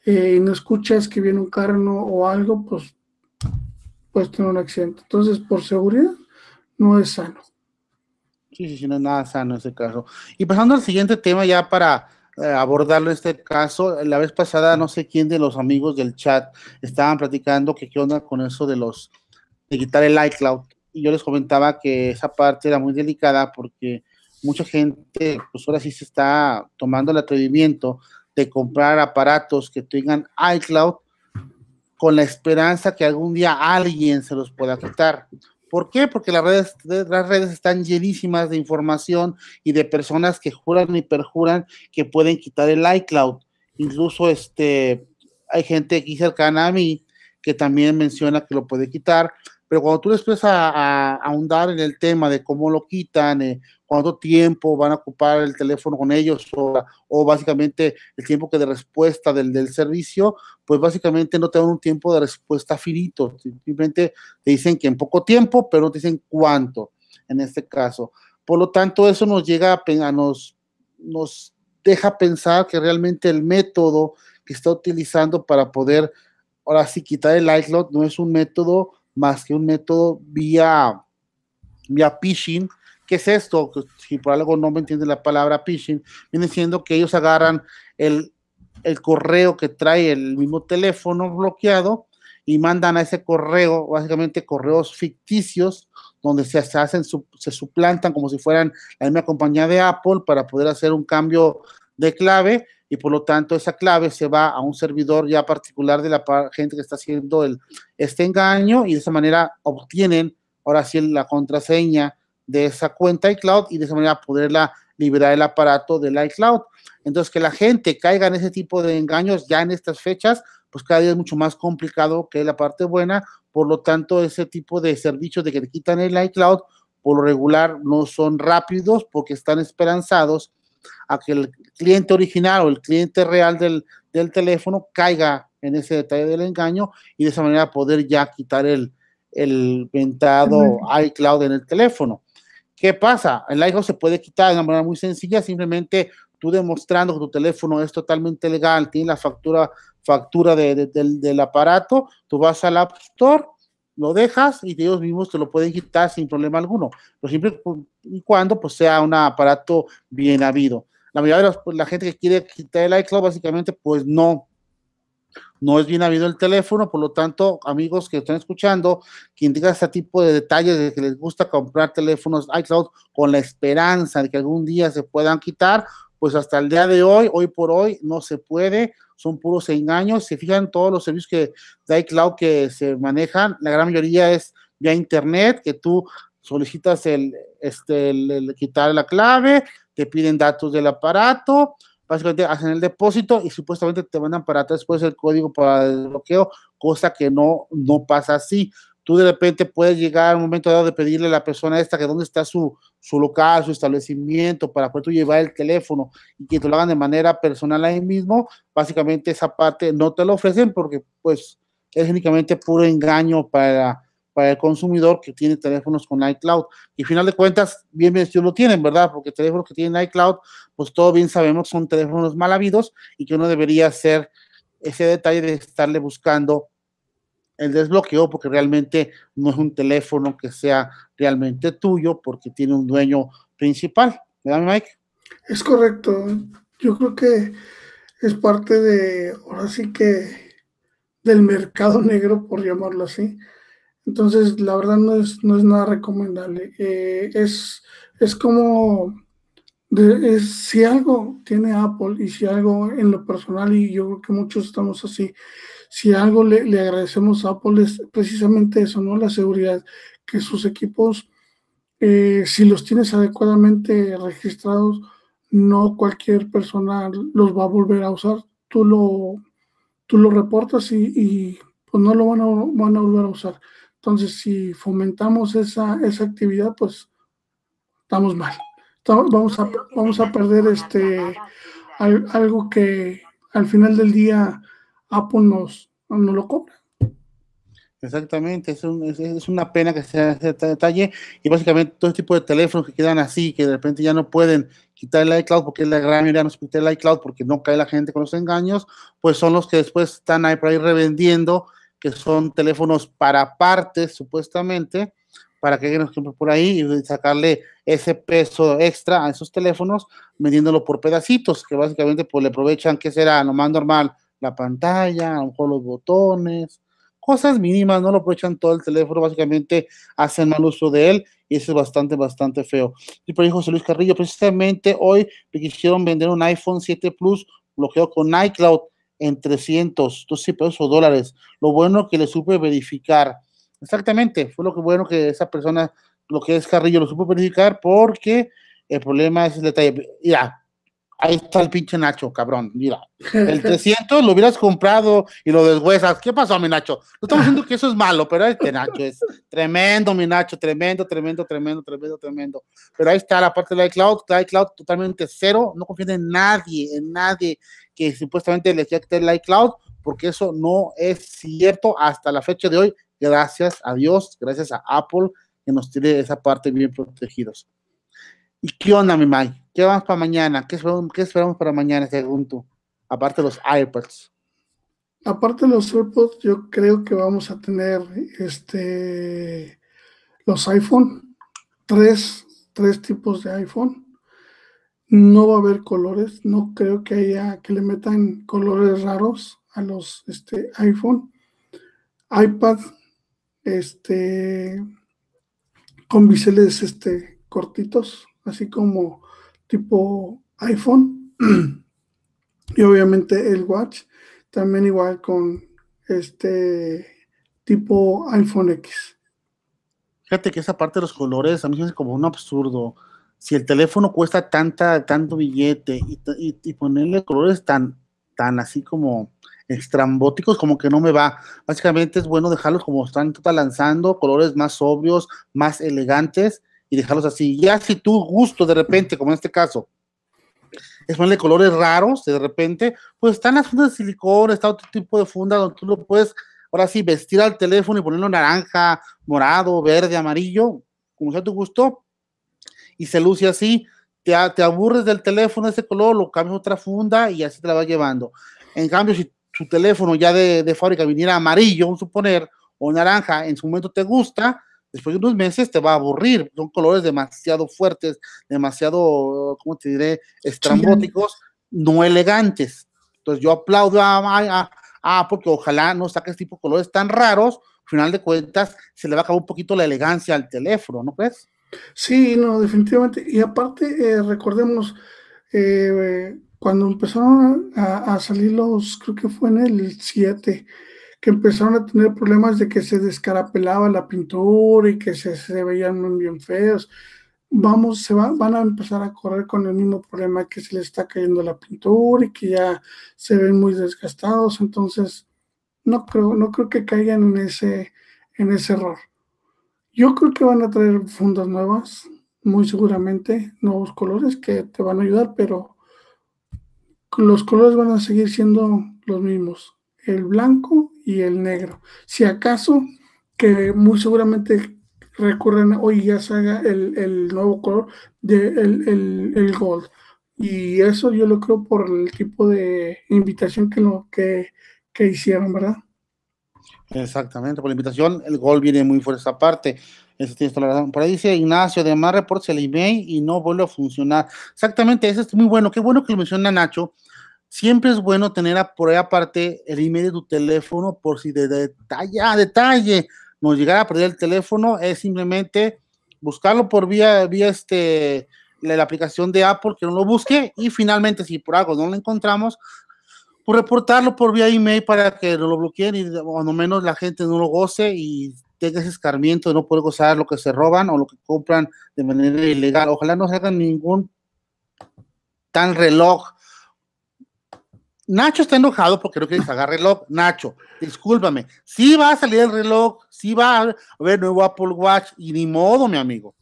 eh, y no escuchas que viene un carro o algo, pues puedes tener un accidente. Entonces, por seguridad, no es sano. Sí, sí, sí, no es nada sano ese caso. Y pasando al siguiente tema, ya para eh, abordarlo este caso, la vez pasada, no sé quién de los amigos del chat estaban platicando que qué onda con eso de los de quitar el iCloud. Y yo les comentaba que esa parte era muy delicada porque mucha gente, pues ahora sí se está tomando el atrevimiento de comprar aparatos que tengan iCloud con la esperanza que algún día alguien se los pueda quitar. ¿Por qué? Porque las redes, las redes están llenísimas de información y de personas que juran y perjuran que pueden quitar el iCloud. Incluso este, hay gente aquí cercana a mí que también menciona que lo puede quitar, pero cuando tú después a, a, ahondar en el tema de cómo lo quitan, eh, cuánto tiempo van a ocupar el teléfono con ellos o, básicamente el tiempo que de respuesta del, del, servicio, pues básicamente no te dan un tiempo de respuesta finito, simplemente te dicen que en poco tiempo, pero no te dicen cuánto en este caso. Por lo tanto, eso nos llega a, nos, nos deja pensar que realmente el método que está utilizando para poder ahora sí quitar el iCloud no es un método más que un método vía, vía phishing, ¿Qué es esto? Si por algo no me entiende la palabra phishing, viene siendo que ellos agarran el, el correo que trae el mismo teléfono bloqueado y mandan a ese correo, básicamente correos ficticios, donde se, hacen, se suplantan como si fueran la misma compañía de Apple para poder hacer un cambio de clave y por lo tanto esa clave se va a un servidor ya particular de la gente que está haciendo el, este engaño y de esa manera obtienen ahora sí la contraseña de esa cuenta iCloud y de esa manera poderla liberar el aparato del iCloud. Entonces, que la gente caiga en ese tipo de engaños ya en estas fechas, pues cada día es mucho más complicado que la parte buena. Por lo tanto, ese tipo de servicios de que te quitan el iCloud, por lo regular no son rápidos porque están esperanzados a que el cliente original o el cliente real del, del teléfono caiga en ese detalle del engaño y de esa manera poder ya quitar el, el ventado iCloud en el teléfono. ¿Qué pasa? El iPhone se puede quitar de una manera muy sencilla, simplemente tú demostrando que tu teléfono es totalmente legal, tiene la factura, factura del, aparato, tú vas al App Store, lo dejas y ellos mismos te lo pueden quitar sin problema alguno, pero siempre y cuando pues, sea un aparato bien habido. La mayoría de pues, la gente que quiere quitar el iCloud básicamente pues no, no es bien habido el teléfono, por lo tanto, amigos que están escuchando, quien diga este tipo de detalles de que les gusta comprar teléfonos iCloud con la esperanza de que algún día se puedan quitar, pues hasta el día de hoy, hoy por hoy, no se puede, son puros engaños. Se fijan todos los servicios que, de iCloud que se manejan, la gran mayoría es vía internet, que tú solicitas el, este, el quitar la clave, te piden datos del aparato, básicamente hacen el depósito y supuestamente te mandan para atrás después el código para el bloqueo, cosa que no, no pasa así. Tú de repente puedes llegar a un momento dado de pedirle a la persona esta que dónde está su, su local, su establecimiento, para poder tú llevar el teléfono y que te lo hagan de manera personal ahí mismo. Básicamente esa parte no te lo ofrecen porque pues es únicamente puro engaño para para el consumidor que tiene teléfonos con iCloud. Y al final de cuentas, bien bien lo tienen, ¿verdad? Porque teléfonos que tienen iCloud, pues todo bien sabemos son teléfonos mal habidos y que uno debería hacer ese detalle de estarle buscando el desbloqueo porque realmente no es un teléfono que sea realmente tuyo porque tiene un dueño principal. ¿Verdad, Mike? Es correcto. Yo creo que es parte de, ahora sí que, del mercado negro, por llamarlo así entonces, la verdad no es, no es nada recomendable. Eh, es, es como si algo tiene Apple y si algo en lo personal, y yo creo que muchos estamos así, si algo le, le, agradecemos a Apple es precisamente eso, ¿no? La seguridad, que sus equipos, eh, si los tienes adecuadamente registrados, no cualquier persona los va a volver a usar. Tú lo, tú lo reportas y, y pues no lo van a, van a volver a usar. Entonces, si fomentamos esa, esa actividad, pues estamos mal. vamos a, vamos a perder este algo que al final del día Apple nos, nos lo cobra. Exactamente, es, es, una pena que sea este detalle y básicamente todo este tipo de teléfonos que quedan así, que de repente ya no pueden quitar el iCloud porque la gran mayoría no se quita el iCloud porque no cae la gente con los engaños, pues son los que después están ahí por ahí revendiendo, que son teléfonos para partes supuestamente, para que nos por ahí y sacarle ese peso extra a esos teléfonos vendiéndolo por pedacitos, que básicamente pues le aprovechan, que será? Lo más normal, la pantalla, a lo mejor los botones, cosas mínimas, no lo aprovechan todo el teléfono, básicamente hacen mal uso de él y eso es bastante, bastante feo. Y por ahí José Luis Carrillo, precisamente hoy me quisieron vender un iPhone 7 Plus bloqueado con iCloud en 300, 12 pesos o dólares. Lo bueno que le supe verificar Exactamente, fue lo que bueno que esa persona, lo que es Carrillo, lo supo verificar porque el problema es el detalle. Mira, ahí está el pinche Nacho, cabrón, mira. El 300 lo hubieras comprado y lo deshuesas. ¿Qué pasó, mi Nacho? No estamos diciendo que eso es malo, pero este Nacho es tremendo, mi Nacho, tremendo, tremendo, tremendo, tremendo, tremendo. Pero ahí está la parte de iCloud, iCloud totalmente cero, no confíen en nadie, en nadie que supuestamente le quiera el iCloud, porque eso no es cierto hasta la fecha de hoy gracias a Dios, gracias a Apple, que nos tiene esa parte bien protegidos. ¿Y qué onda, mi May? ¿Qué vamos para mañana? ¿Qué esperamos, ¿Qué esperamos para mañana, según tú? Aparte de los iPads. Aparte de los AirPods, yo creo que vamos a tener este los iPhone, tres, tres tipos de iPhone. No va a haber colores, no creo que haya que le metan colores raros a los este, iPhone. iPad este, con biseles este, cortitos, así como tipo iPhone. y obviamente el Watch, también igual con este tipo iPhone X. Fíjate que esa parte de los colores a mí es como un absurdo. Si el teléfono cuesta tanta, tanto billete y, ponerle colores tan, tan así como extrambóticos, como que no me va. Básicamente es bueno dejarlos como están lanzando, colores más sobrios, más elegantes y dejarlos así. Ya si tú gusto de repente, como en este caso, es ponerle colores raros de repente, pues están las fundas de silicona, está otro tipo de funda donde tú lo puedes, ahora sí, vestir al teléfono y ponerlo naranja, morado, verde, amarillo, como sea tu gusto, y se luce así. Te, te aburres del teléfono ese color, lo cambias a otra funda y así te la vas llevando. En cambio, si su teléfono ya de, fábrica viniera amarillo, suponer, o naranja, en su momento te gusta, después de unos meses te va a aburrir. Son colores demasiado fuertes, demasiado, ¿cómo te diré?, estrambóticos, no elegantes. Entonces yo aplaudo a, a, porque ojalá no saques tipo de colores tan raros, al final de cuentas se le va a acabar un poquito la elegancia al teléfono, ¿no crees? Sí, no, definitivamente. Y aparte, eh, recordemos, eh, cuando empezaron a, salir los, creo que fue en el 7, que empezaron a tener problemas de que se descarapelaba la pintura y que se, veían muy bien feos. Vamos, se van a empezar a correr con el mismo problema que se le está cayendo la pintura y que ya se ven muy desgastados. Entonces, no creo, no creo que caigan en ese, en ese error. Yo creo que van a traer fundas nuevas, muy seguramente, nuevos colores que te van a ayudar, pero los colores van a seguir siendo los mismos, el blanco y el negro. Si acaso, que muy seguramente recurren, hoy ya se haga el, nuevo color de el, gold. Y eso yo lo creo por el tipo de invitación que, lo, que, que hicieron, ¿verdad? Exactamente, por la invitación, el gold viene muy fuerte esa parte. Eso tienes toda la razón. Por ahí dice Ignacio, además reportes el email y no vuelve a funcionar. Exactamente, eso es muy bueno. Qué bueno que lo menciona Nacho, siempre es bueno tener por ahí aparte el email de tu teléfono por si de detalle a detalle nos llegara a perder el teléfono, es simplemente buscarlo por vía, vía este, la, aplicación de Apple, que no lo busque, y finalmente si por algo no lo encontramos, Por reportarlo por vía email para que lo bloqueen y cuando menos la gente no lo goce y tenga ese escarmiento de no poder gozar lo que se roban o lo que compran de manera ilegal. Ojalá no se hagan ningún tan reloj. Nacho está enojado porque no quiere pagar reloj. Nacho, discúlpame. Sí va a salir el reloj, sí va a haber nuevo Apple Watch y ni modo, mi amigo.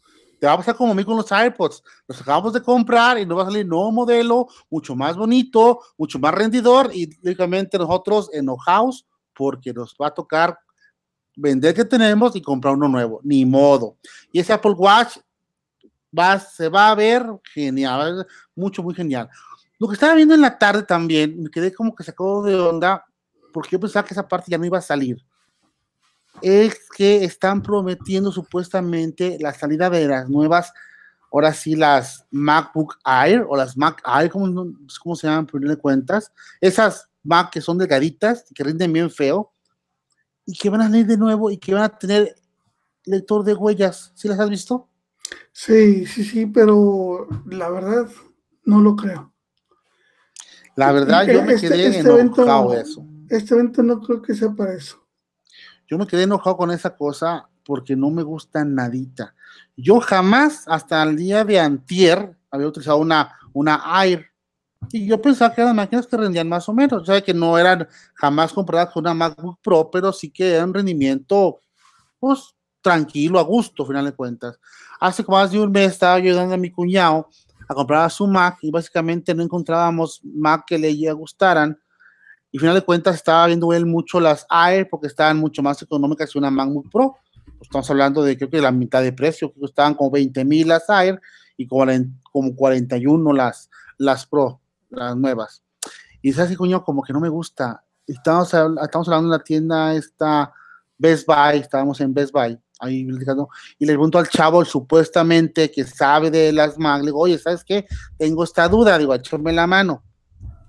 Te va a pasar como a mí con los AirPods. Los acabamos de comprar y nos va a salir nuevo modelo, mucho más bonito, mucho más rendidor y lógicamente nosotros enojados porque nos va a tocar vender que tenemos y comprar uno nuevo. Ni modo. Y ese Apple Watch va, se va a ver genial, mucho, muy genial. Lo que estaba viendo en la tarde también, me quedé como que sacó de onda, porque yo pensaba que esa parte ya no iba a salir. Es que están prometiendo supuestamente la salida de las nuevas, ahora sí, las MacBook Air o las Mac Air, ¿cómo, cómo se llaman, por de cuentas? Esas Mac que son delgaditas, que rinden bien feo, y que van a salir de nuevo y que van a tener lector de huellas. ¿Sí las has visto? Sí, sí, sí, pero la verdad no lo creo. La verdad, yo me este, quedé este enojado eso. Este evento no creo que sea para eso. Yo me quedé enojado con esa cosa porque no me gusta nadita. Yo jamás, hasta el día de antier, había utilizado una, una Air. Y yo pensaba que eran máquinas que rendían más o menos. O sea, que no eran jamás compradas con una MacBook Pro, pero sí que eran rendimiento, pues, tranquilo, a gusto, al final de cuentas. Hace más de un mes estaba ayudando a mi cuñado a comprar su Mac y básicamente no encontrábamos Mac que le gustaran. Y al final de cuentas estaba viendo él mucho las Air porque estaban mucho más económicas que una MacBook Pro. Pues estamos hablando de creo que la mitad de precio, que estaban como 20 mil las Air y como, como 41 las, las Pro, las nuevas. Y es así, coño, como que no me gusta. Estamos, estamos hablando de la tienda esta Best Buy, estábamos en Best Buy ahí y le pregunto al chavo supuestamente que sabe de las Mac, le digo, oye, ¿sabes qué? Tengo esta duda, digo, échame la mano.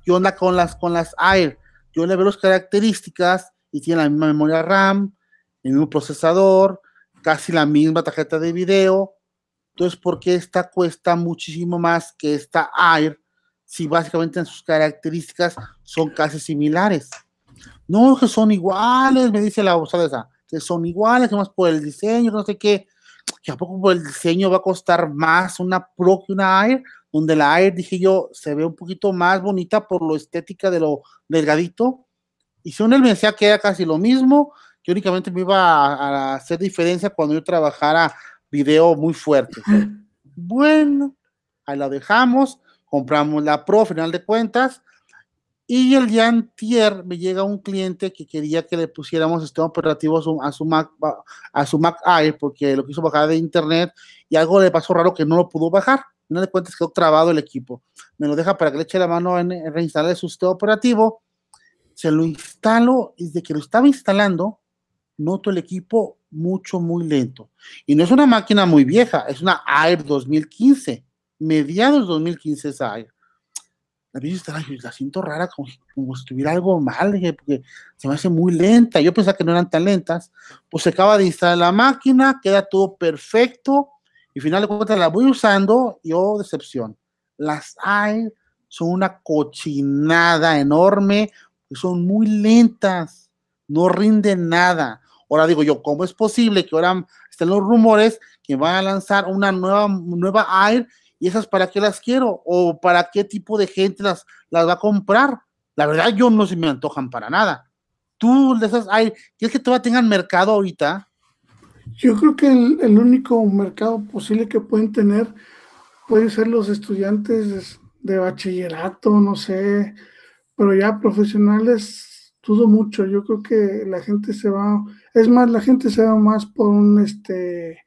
¿Qué onda con las, con las Air? Yo le veo las características y tiene la misma memoria RAM, el mismo procesador, casi la misma tarjeta de video. Entonces, ¿por qué esta cuesta muchísimo más que esta Air si básicamente en sus características son casi similares? No, que son iguales, me dice la de esa que son iguales, que más por el diseño, no sé qué, que a poco por el diseño va a costar más una Pro que una Air, donde la Air, dije yo, se ve un poquito más bonita por lo estética de lo delgadito, y según él me decía que era casi lo mismo, que únicamente me iba a, hacer diferencia cuando yo trabajara video muy fuerte. Bueno, ahí la dejamos, compramos la Pro, final de cuentas, y el día antier me llega un cliente que quería que le pusiéramos sistema operativo a su, Mac, a su Mac Air porque lo quiso bajar de internet y algo le pasó raro que no lo pudo bajar. No le cuentes quedó trabado el equipo. Me lo deja para que le eche la mano en, reinstalar su sistema operativo. Se lo instalo y desde que lo estaba instalando, noto el equipo mucho, muy lento. Y no es una máquina muy vieja, es una Air 2015, mediados 2015 esa Air la la siento rara, como, como si estuviera algo mal, porque se me hace muy lenta. Yo pensaba que no eran tan lentas. Pues se acaba de instalar la máquina, queda todo perfecto, y al final de cuentas la voy usando, y oh, decepción. Las hay son una cochinada enorme, son muy lentas, no rinden nada. Ahora digo yo, ¿cómo es posible que ahora estén los rumores que van a lanzar una nueva, nueva Air ¿Y esas para qué las quiero? ¿O para qué tipo de gente las, las va a comprar? La verdad, yo no se me antojan para nada. Tú de esas, hay, ¿quieres que todavía tengan mercado ahorita? Yo creo que el, único mercado posible que pueden tener pueden ser los estudiantes de bachillerato, no sé, pero ya profesionales dudo mucho. Yo creo que la gente se va, es más, la gente se va más por un este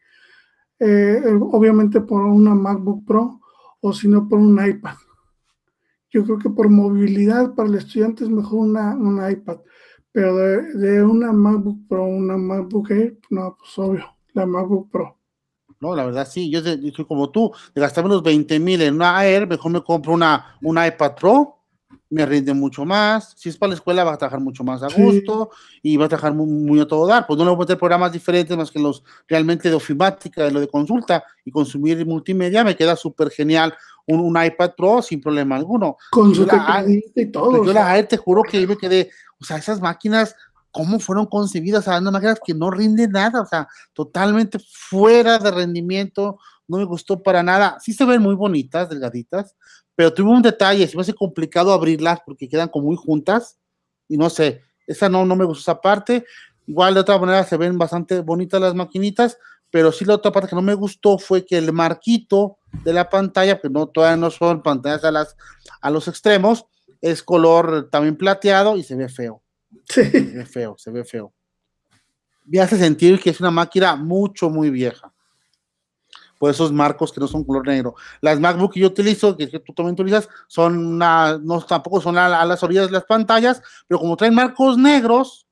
eh, obviamente por una MacBook Pro o si no por un iPad. Yo creo que por movilidad para el estudiante es mejor una, una iPad, pero de, una MacBook Pro, una MacBook Air, no, pues obvio, la MacBook Pro. No, la verdad sí, yo, soy como tú, de gastarme los 20 mil en una Air, mejor me compro una, una iPad Pro. me rinde mucho más. Si es para la escuela, va a trabajar mucho más a gusto y va a trabajar muy, a todo dar. Pues no le voy a meter programas diferentes más que los realmente de ofimática, de lo de consulta y consumir multimedia. Me queda súper genial un, un, iPad Pro sin problema alguno. Con su y todo. Yo la te juro que me quedé, o sea, esas máquinas, ¿cómo fueron concebidas? O sea, no máquinas que no rinden nada, o sea, totalmente fuera de rendimiento. No me gustó para nada. Sí se ven muy bonitas, delgaditas, pero tuve un detalle, se me hace complicado abrirlas porque quedan como muy juntas y no sé, esa no, no me gustó esa parte. Igual de otra manera se ven bastante bonitas las maquinitas, pero sí la otra parte que no me gustó fue que el marquito de la pantalla, que no todavía no son pantallas a, las, a los extremos, es color también plateado y se ve feo. Sí. Se ve feo, se ve feo. Me hace sentir que es una máquina mucho, muy vieja por esos marcos que no son color negro. Las MacBook que yo utilizo, que, tú también utilizas, son una, no tampoco son a, las orillas de las pantallas, pero como traen marcos negros,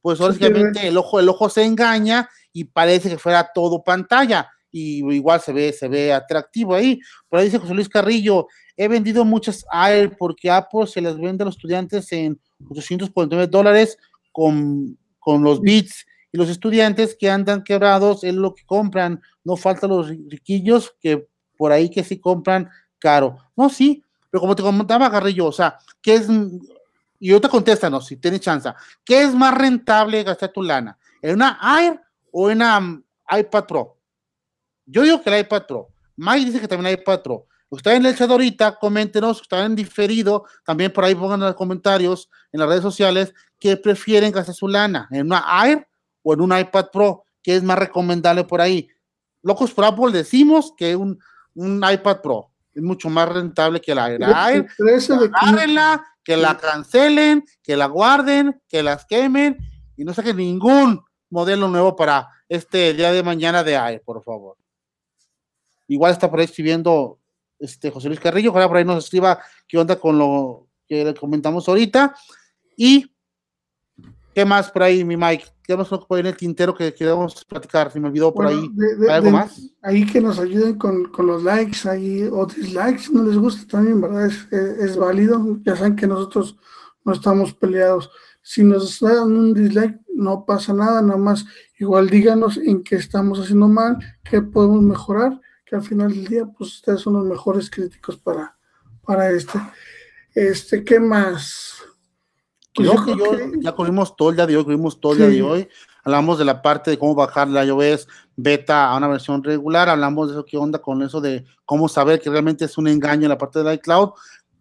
pues básicamente el ojo, el ojo se engaña y parece que fuera todo pantalla. Y igual se ve, se ve atractivo ahí. Por ahí dice José Luis Carrillo, he vendido muchas Air porque Apple se las vende a los estudiantes en 849 dólares con, con los bits y los estudiantes que andan quebrados es lo que compran, no faltan los riquillos que por ahí que sí compran caro. No, sí, pero como te comentaba Garrillo, o sea, ¿qué es? Y ahorita contéstanos si tienes chance, ¿qué es más rentable gastar tu lana? ¿En una Air o en una um, iPad Pro? Yo digo que la iPad Pro. Mike dice que también la iPad Pro. Ustedes en el chat ahorita, coméntenos, están en diferido, también por ahí pongan en los comentarios en las redes sociales que prefieren gastar su lana, en una Air o en un iPad Pro, que es más recomendable por ahí. Locos por Apple decimos que un, un iPad Pro es mucho más rentable que la Air. que la cancelen, que la guarden, que las quemen y no saquen ningún modelo nuevo para este día de mañana de Air, por favor. Igual está por ahí escribiendo este José Luis Carrillo, ojalá por ahí nos escriba qué onda con lo que le comentamos ahorita. Y ¿Qué más por ahí, mi Mike? ¿Qué más por ahí en el tintero que queremos platicar? Se me olvidó por ahí. ¿Algo más? Ahí que nos ayuden con, con, los likes ahí, o dislikes, no les gusta también, ¿verdad? Es, es, válido. Ya saben que nosotros no estamos peleados. Si nos dan un dislike, no pasa nada, nada más. Igual díganos en qué estamos haciendo mal, qué podemos mejorar, que al final del día, pues ustedes son los mejores críticos para, para este. Este, ¿qué más? Pues yo que yo ya cubrimos todo el día de hoy, cubrimos todo el día de hoy. Hablamos de la parte de cómo bajar la iOS beta a una versión regular. Hablamos de eso, qué onda con eso de cómo saber que realmente es un engaño en la parte de iCloud.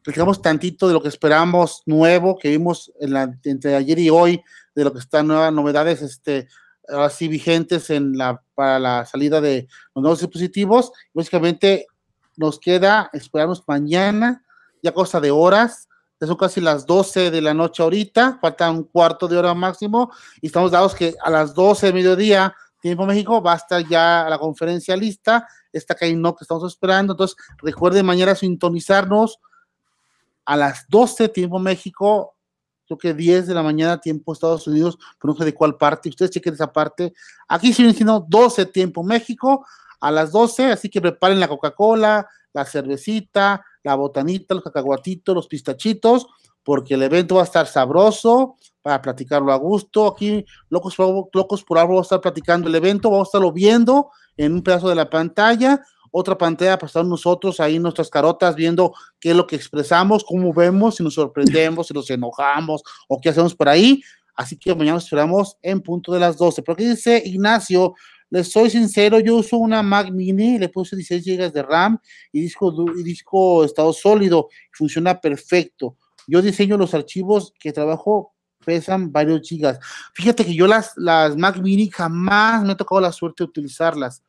Platicamos tantito de lo que esperamos nuevo, que vimos en la, entre ayer y hoy, de lo que están nuevas novedades, este, así vigentes en la, para la salida de los nuevos dispositivos. Básicamente nos queda esperarnos mañana, ya cosa de horas, son casi las 12 de la noche ahorita, falta un cuarto de hora máximo, y estamos dados que a las 12 de mediodía, tiempo México, va a estar ya la conferencia lista, esta no que estamos esperando, entonces recuerden mañana sintonizarnos a las 12 tiempo México, creo que 10 de la mañana tiempo Estados Unidos, pero no sé de cuál parte, ustedes chequen esa parte, aquí siguen siendo 12 tiempo México, a las 12, así que preparen la Coca-Cola, la cervecita, la botanita, los cacahuatitos, los pistachitos, porque el evento va a estar sabroso para platicarlo a gusto. Aquí, locos, locos por algo, vamos a estar platicando el evento, vamos a estarlo viendo en un pedazo de la pantalla, otra pantalla para estar nosotros ahí nuestras carotas viendo qué es lo que expresamos, cómo vemos, si nos sorprendemos, si nos enojamos o qué hacemos por ahí. Así que mañana esperamos en punto de las 12. Pero aquí dice Ignacio, les soy sincero, yo uso una Mac Mini, le puse 16 GB de RAM y disco, y disco estado sólido, funciona perfecto. Yo diseño los archivos que trabajo pesan varios gigas. Fíjate que yo las, las Mac Mini jamás me ha tocado la suerte de utilizarlas.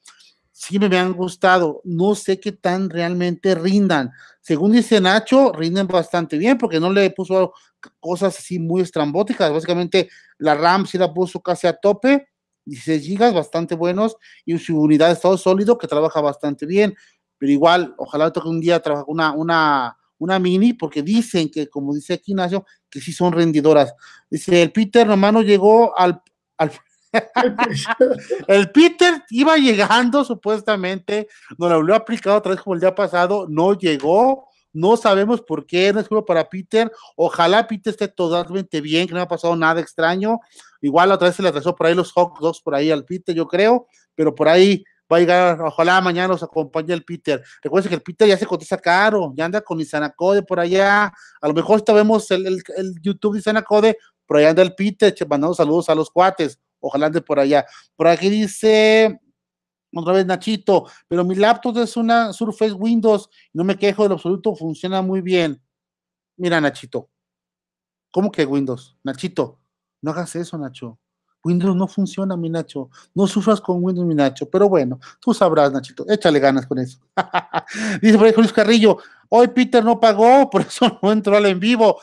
Sí me, han gustado, no sé qué tan realmente rindan. Según dice Nacho, rinden bastante bien porque no le puso cosas así muy estrambóticas. Básicamente la RAM sí la puso casi a tope 16 gigas, bastante buenos, y su unidad de estado sólido que trabaja bastante bien, pero igual, ojalá toque un día trabajar una, una, una mini, porque dicen que, como dice aquí Ignacio, que sí son rendidoras. Dice, el Peter Romano llegó al el Peter iba llegando supuestamente, no lo había aplicado otra vez como el día pasado, no llegó, No sabemos por qué, no es seguro para Peter. Ojalá Peter esté totalmente bien, que no ha pasado nada extraño. Igual otra vez se le atrasó por ahí los hot dogs por ahí al Peter, yo creo, pero por ahí va a llegar, ojalá mañana nos acompañe el Peter. Recuerden que el Peter ya se cotiza caro, ya anda con Isanacode por allá. A lo mejor esta vemos el, el, YouTube de Isanacode, por allá anda el Peter, mandando saludos a los cuates. Ojalá ande por allá. Por aquí dice otra vez Nachito, pero mi laptop es una Surface Windows, no me quejo de lo absoluto, funciona muy bien. Mira, Nachito, ¿cómo que Windows? Nachito, no hagas eso, Nacho. Windows no funciona, mi Nacho. No sufras con Windows, mi Nacho. Pero bueno, tú sabrás, Nachito. Échale ganas con eso. Dice por ahí Luis Carrillo, hoy Peter no pagó, por eso no entró al en vivo.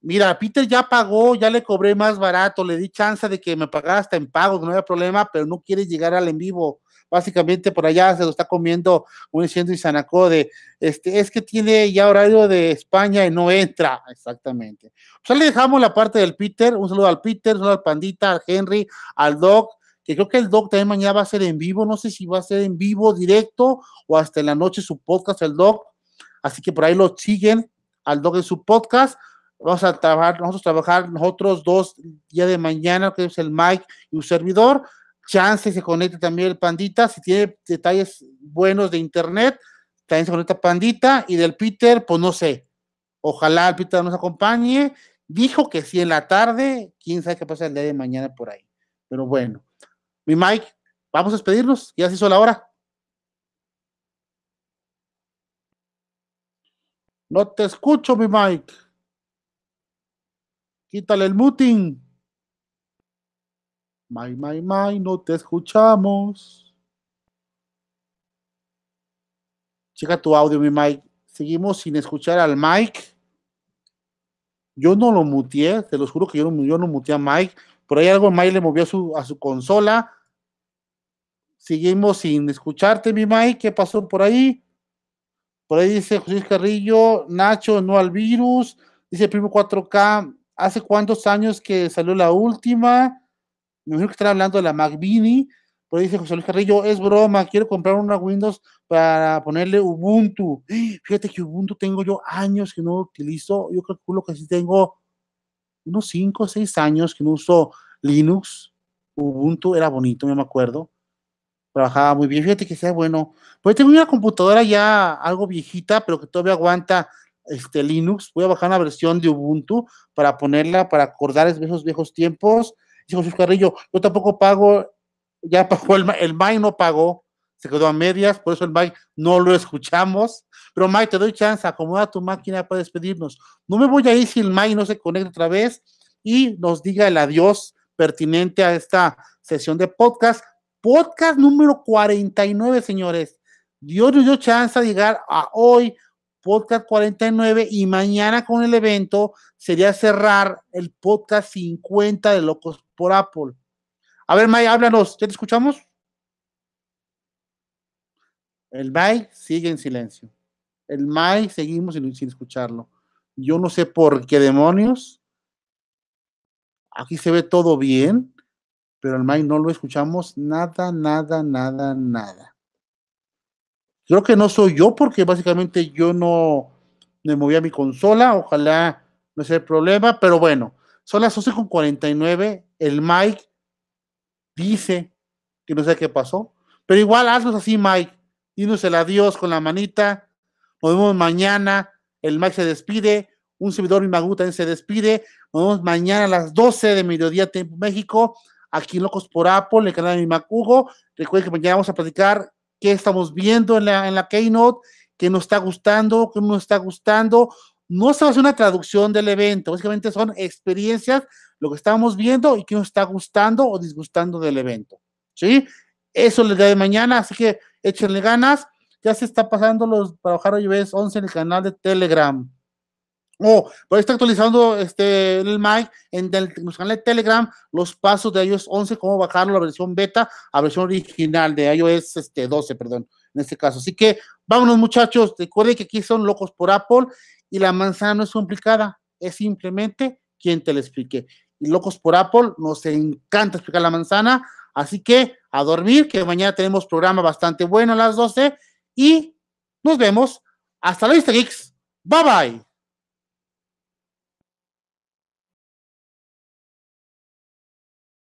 Mira, Peter ya pagó, ya le cobré más barato, le di chance de que me pagara hasta en pago, no había problema, pero no quiere llegar al en vivo básicamente por allá se lo está comiendo un diciendo Isanacode, este, es que tiene ya horario de España y no entra, exactamente. Pues le dejamos la parte del Peter, un saludo al Peter, un saludo al Pandita, al Henry, al Doc, que creo que el Doc también mañana va a ser en vivo, no sé si va a ser en vivo directo o hasta en la noche su podcast, el Doc, así que por ahí lo siguen al Doc en su podcast, vamos a trabajar, nosotros trabajar nosotros dos día de mañana, que es el Mike y un servidor, chance se conecte también el Pandita, si tiene detalles buenos de internet, también se conecta Pandita, y del Peter, pues no sé, ojalá el Peter nos acompañe, dijo que sí en la tarde, quién sabe qué pasa el día de mañana por ahí, pero bueno, mi Mike, vamos a despedirnos, ya se hizo la hora. No te escucho, mi Mike. Quítale el muting. May, may, may, no te escuchamos. Checa tu audio, mi Mike. Seguimos sin escuchar al Mike. Yo no lo muteé, te lo juro que yo no, yo no muteé a Mike. Por ahí algo Mike le movió a su, a su consola. Seguimos sin escucharte, mi Mike. ¿Qué pasó por ahí? Por ahí dice José Carrillo, Nacho, no al virus. Dice Primo 4K, ¿hace cuántos años que salió la última? me imagino que están hablando de la Mac Mini, ahí dice José Luis Carrillo, es broma, quiero comprar una Windows para ponerle Ubuntu. Fíjate que Ubuntu tengo yo años que no utilizo, yo calculo que sí tengo unos 5 o 6 años que no uso Linux. Ubuntu era bonito, me acuerdo. Trabajaba muy bien, fíjate que sea bueno. Pues tengo una computadora ya algo viejita, pero que todavía aguanta este Linux. Voy a bajar una versión de Ubuntu para ponerla, para acordar esos viejos tiempos Dijo Jesús Carrillo, yo tampoco pago, ya pagó el, el no pagó, se quedó a medias, por eso el MAI no lo escuchamos. Pero MAI, te doy chance, acomoda tu máquina para despedirnos. No me voy a ir si el MAI no se conecta otra vez y nos diga el adiós pertinente a esta sesión de podcast. Podcast número 49, señores. Dios nos dio chance de llegar a hoy, podcast 49, y mañana con el evento sería cerrar el podcast 50 de Locos por Apple. A ver, Mike, háblanos, ¿ya te escuchamos? El Mike sigue en silencio. El Mike seguimos sin, sin escucharlo. Yo no sé por qué demonios. Aquí se ve todo bien, pero el Mike no lo escuchamos nada, nada, nada, nada. Creo que no soy yo porque básicamente yo no me moví a mi consola. Ojalá no sea el problema, pero bueno, son las 11.49. El Mike dice que no sé qué pasó. Pero igual haznos así, Mike. Dinos el adiós con la manita. Nos vemos mañana. El Mike se despide. Un servidor Magu también se despide. Nos vemos mañana a las 12 de mediodía, tiempo México. Aquí en Locos por Apple, en el canal de mi Macugo. Recuerden que mañana vamos a platicar qué estamos viendo en la, en la Keynote, qué nos está gustando, qué no nos está gustando no se hace una traducción del evento, básicamente son experiencias, lo que estamos viendo y que nos está gustando o disgustando del evento. ¿Sí? Eso le da de mañana, así que échenle ganas. Ya se está pasando los para bajar iOS 11 en el canal de Telegram. Oh, pues está actualizando este el Mike en el, canal de Telegram los pasos de iOS 11, cómo bajarlo la versión beta a versión original de iOS este, 12, perdón, en este caso. Así que vámonos muchachos, recuerden que aquí son locos por Apple y la manzana no es complicada, es simplemente quien te la explique. Y locos por Apple, nos encanta explicar la manzana, así que a dormir, que mañana tenemos programa bastante bueno a las 12 y nos vemos. Hasta la vista, Geeks. Bye bye.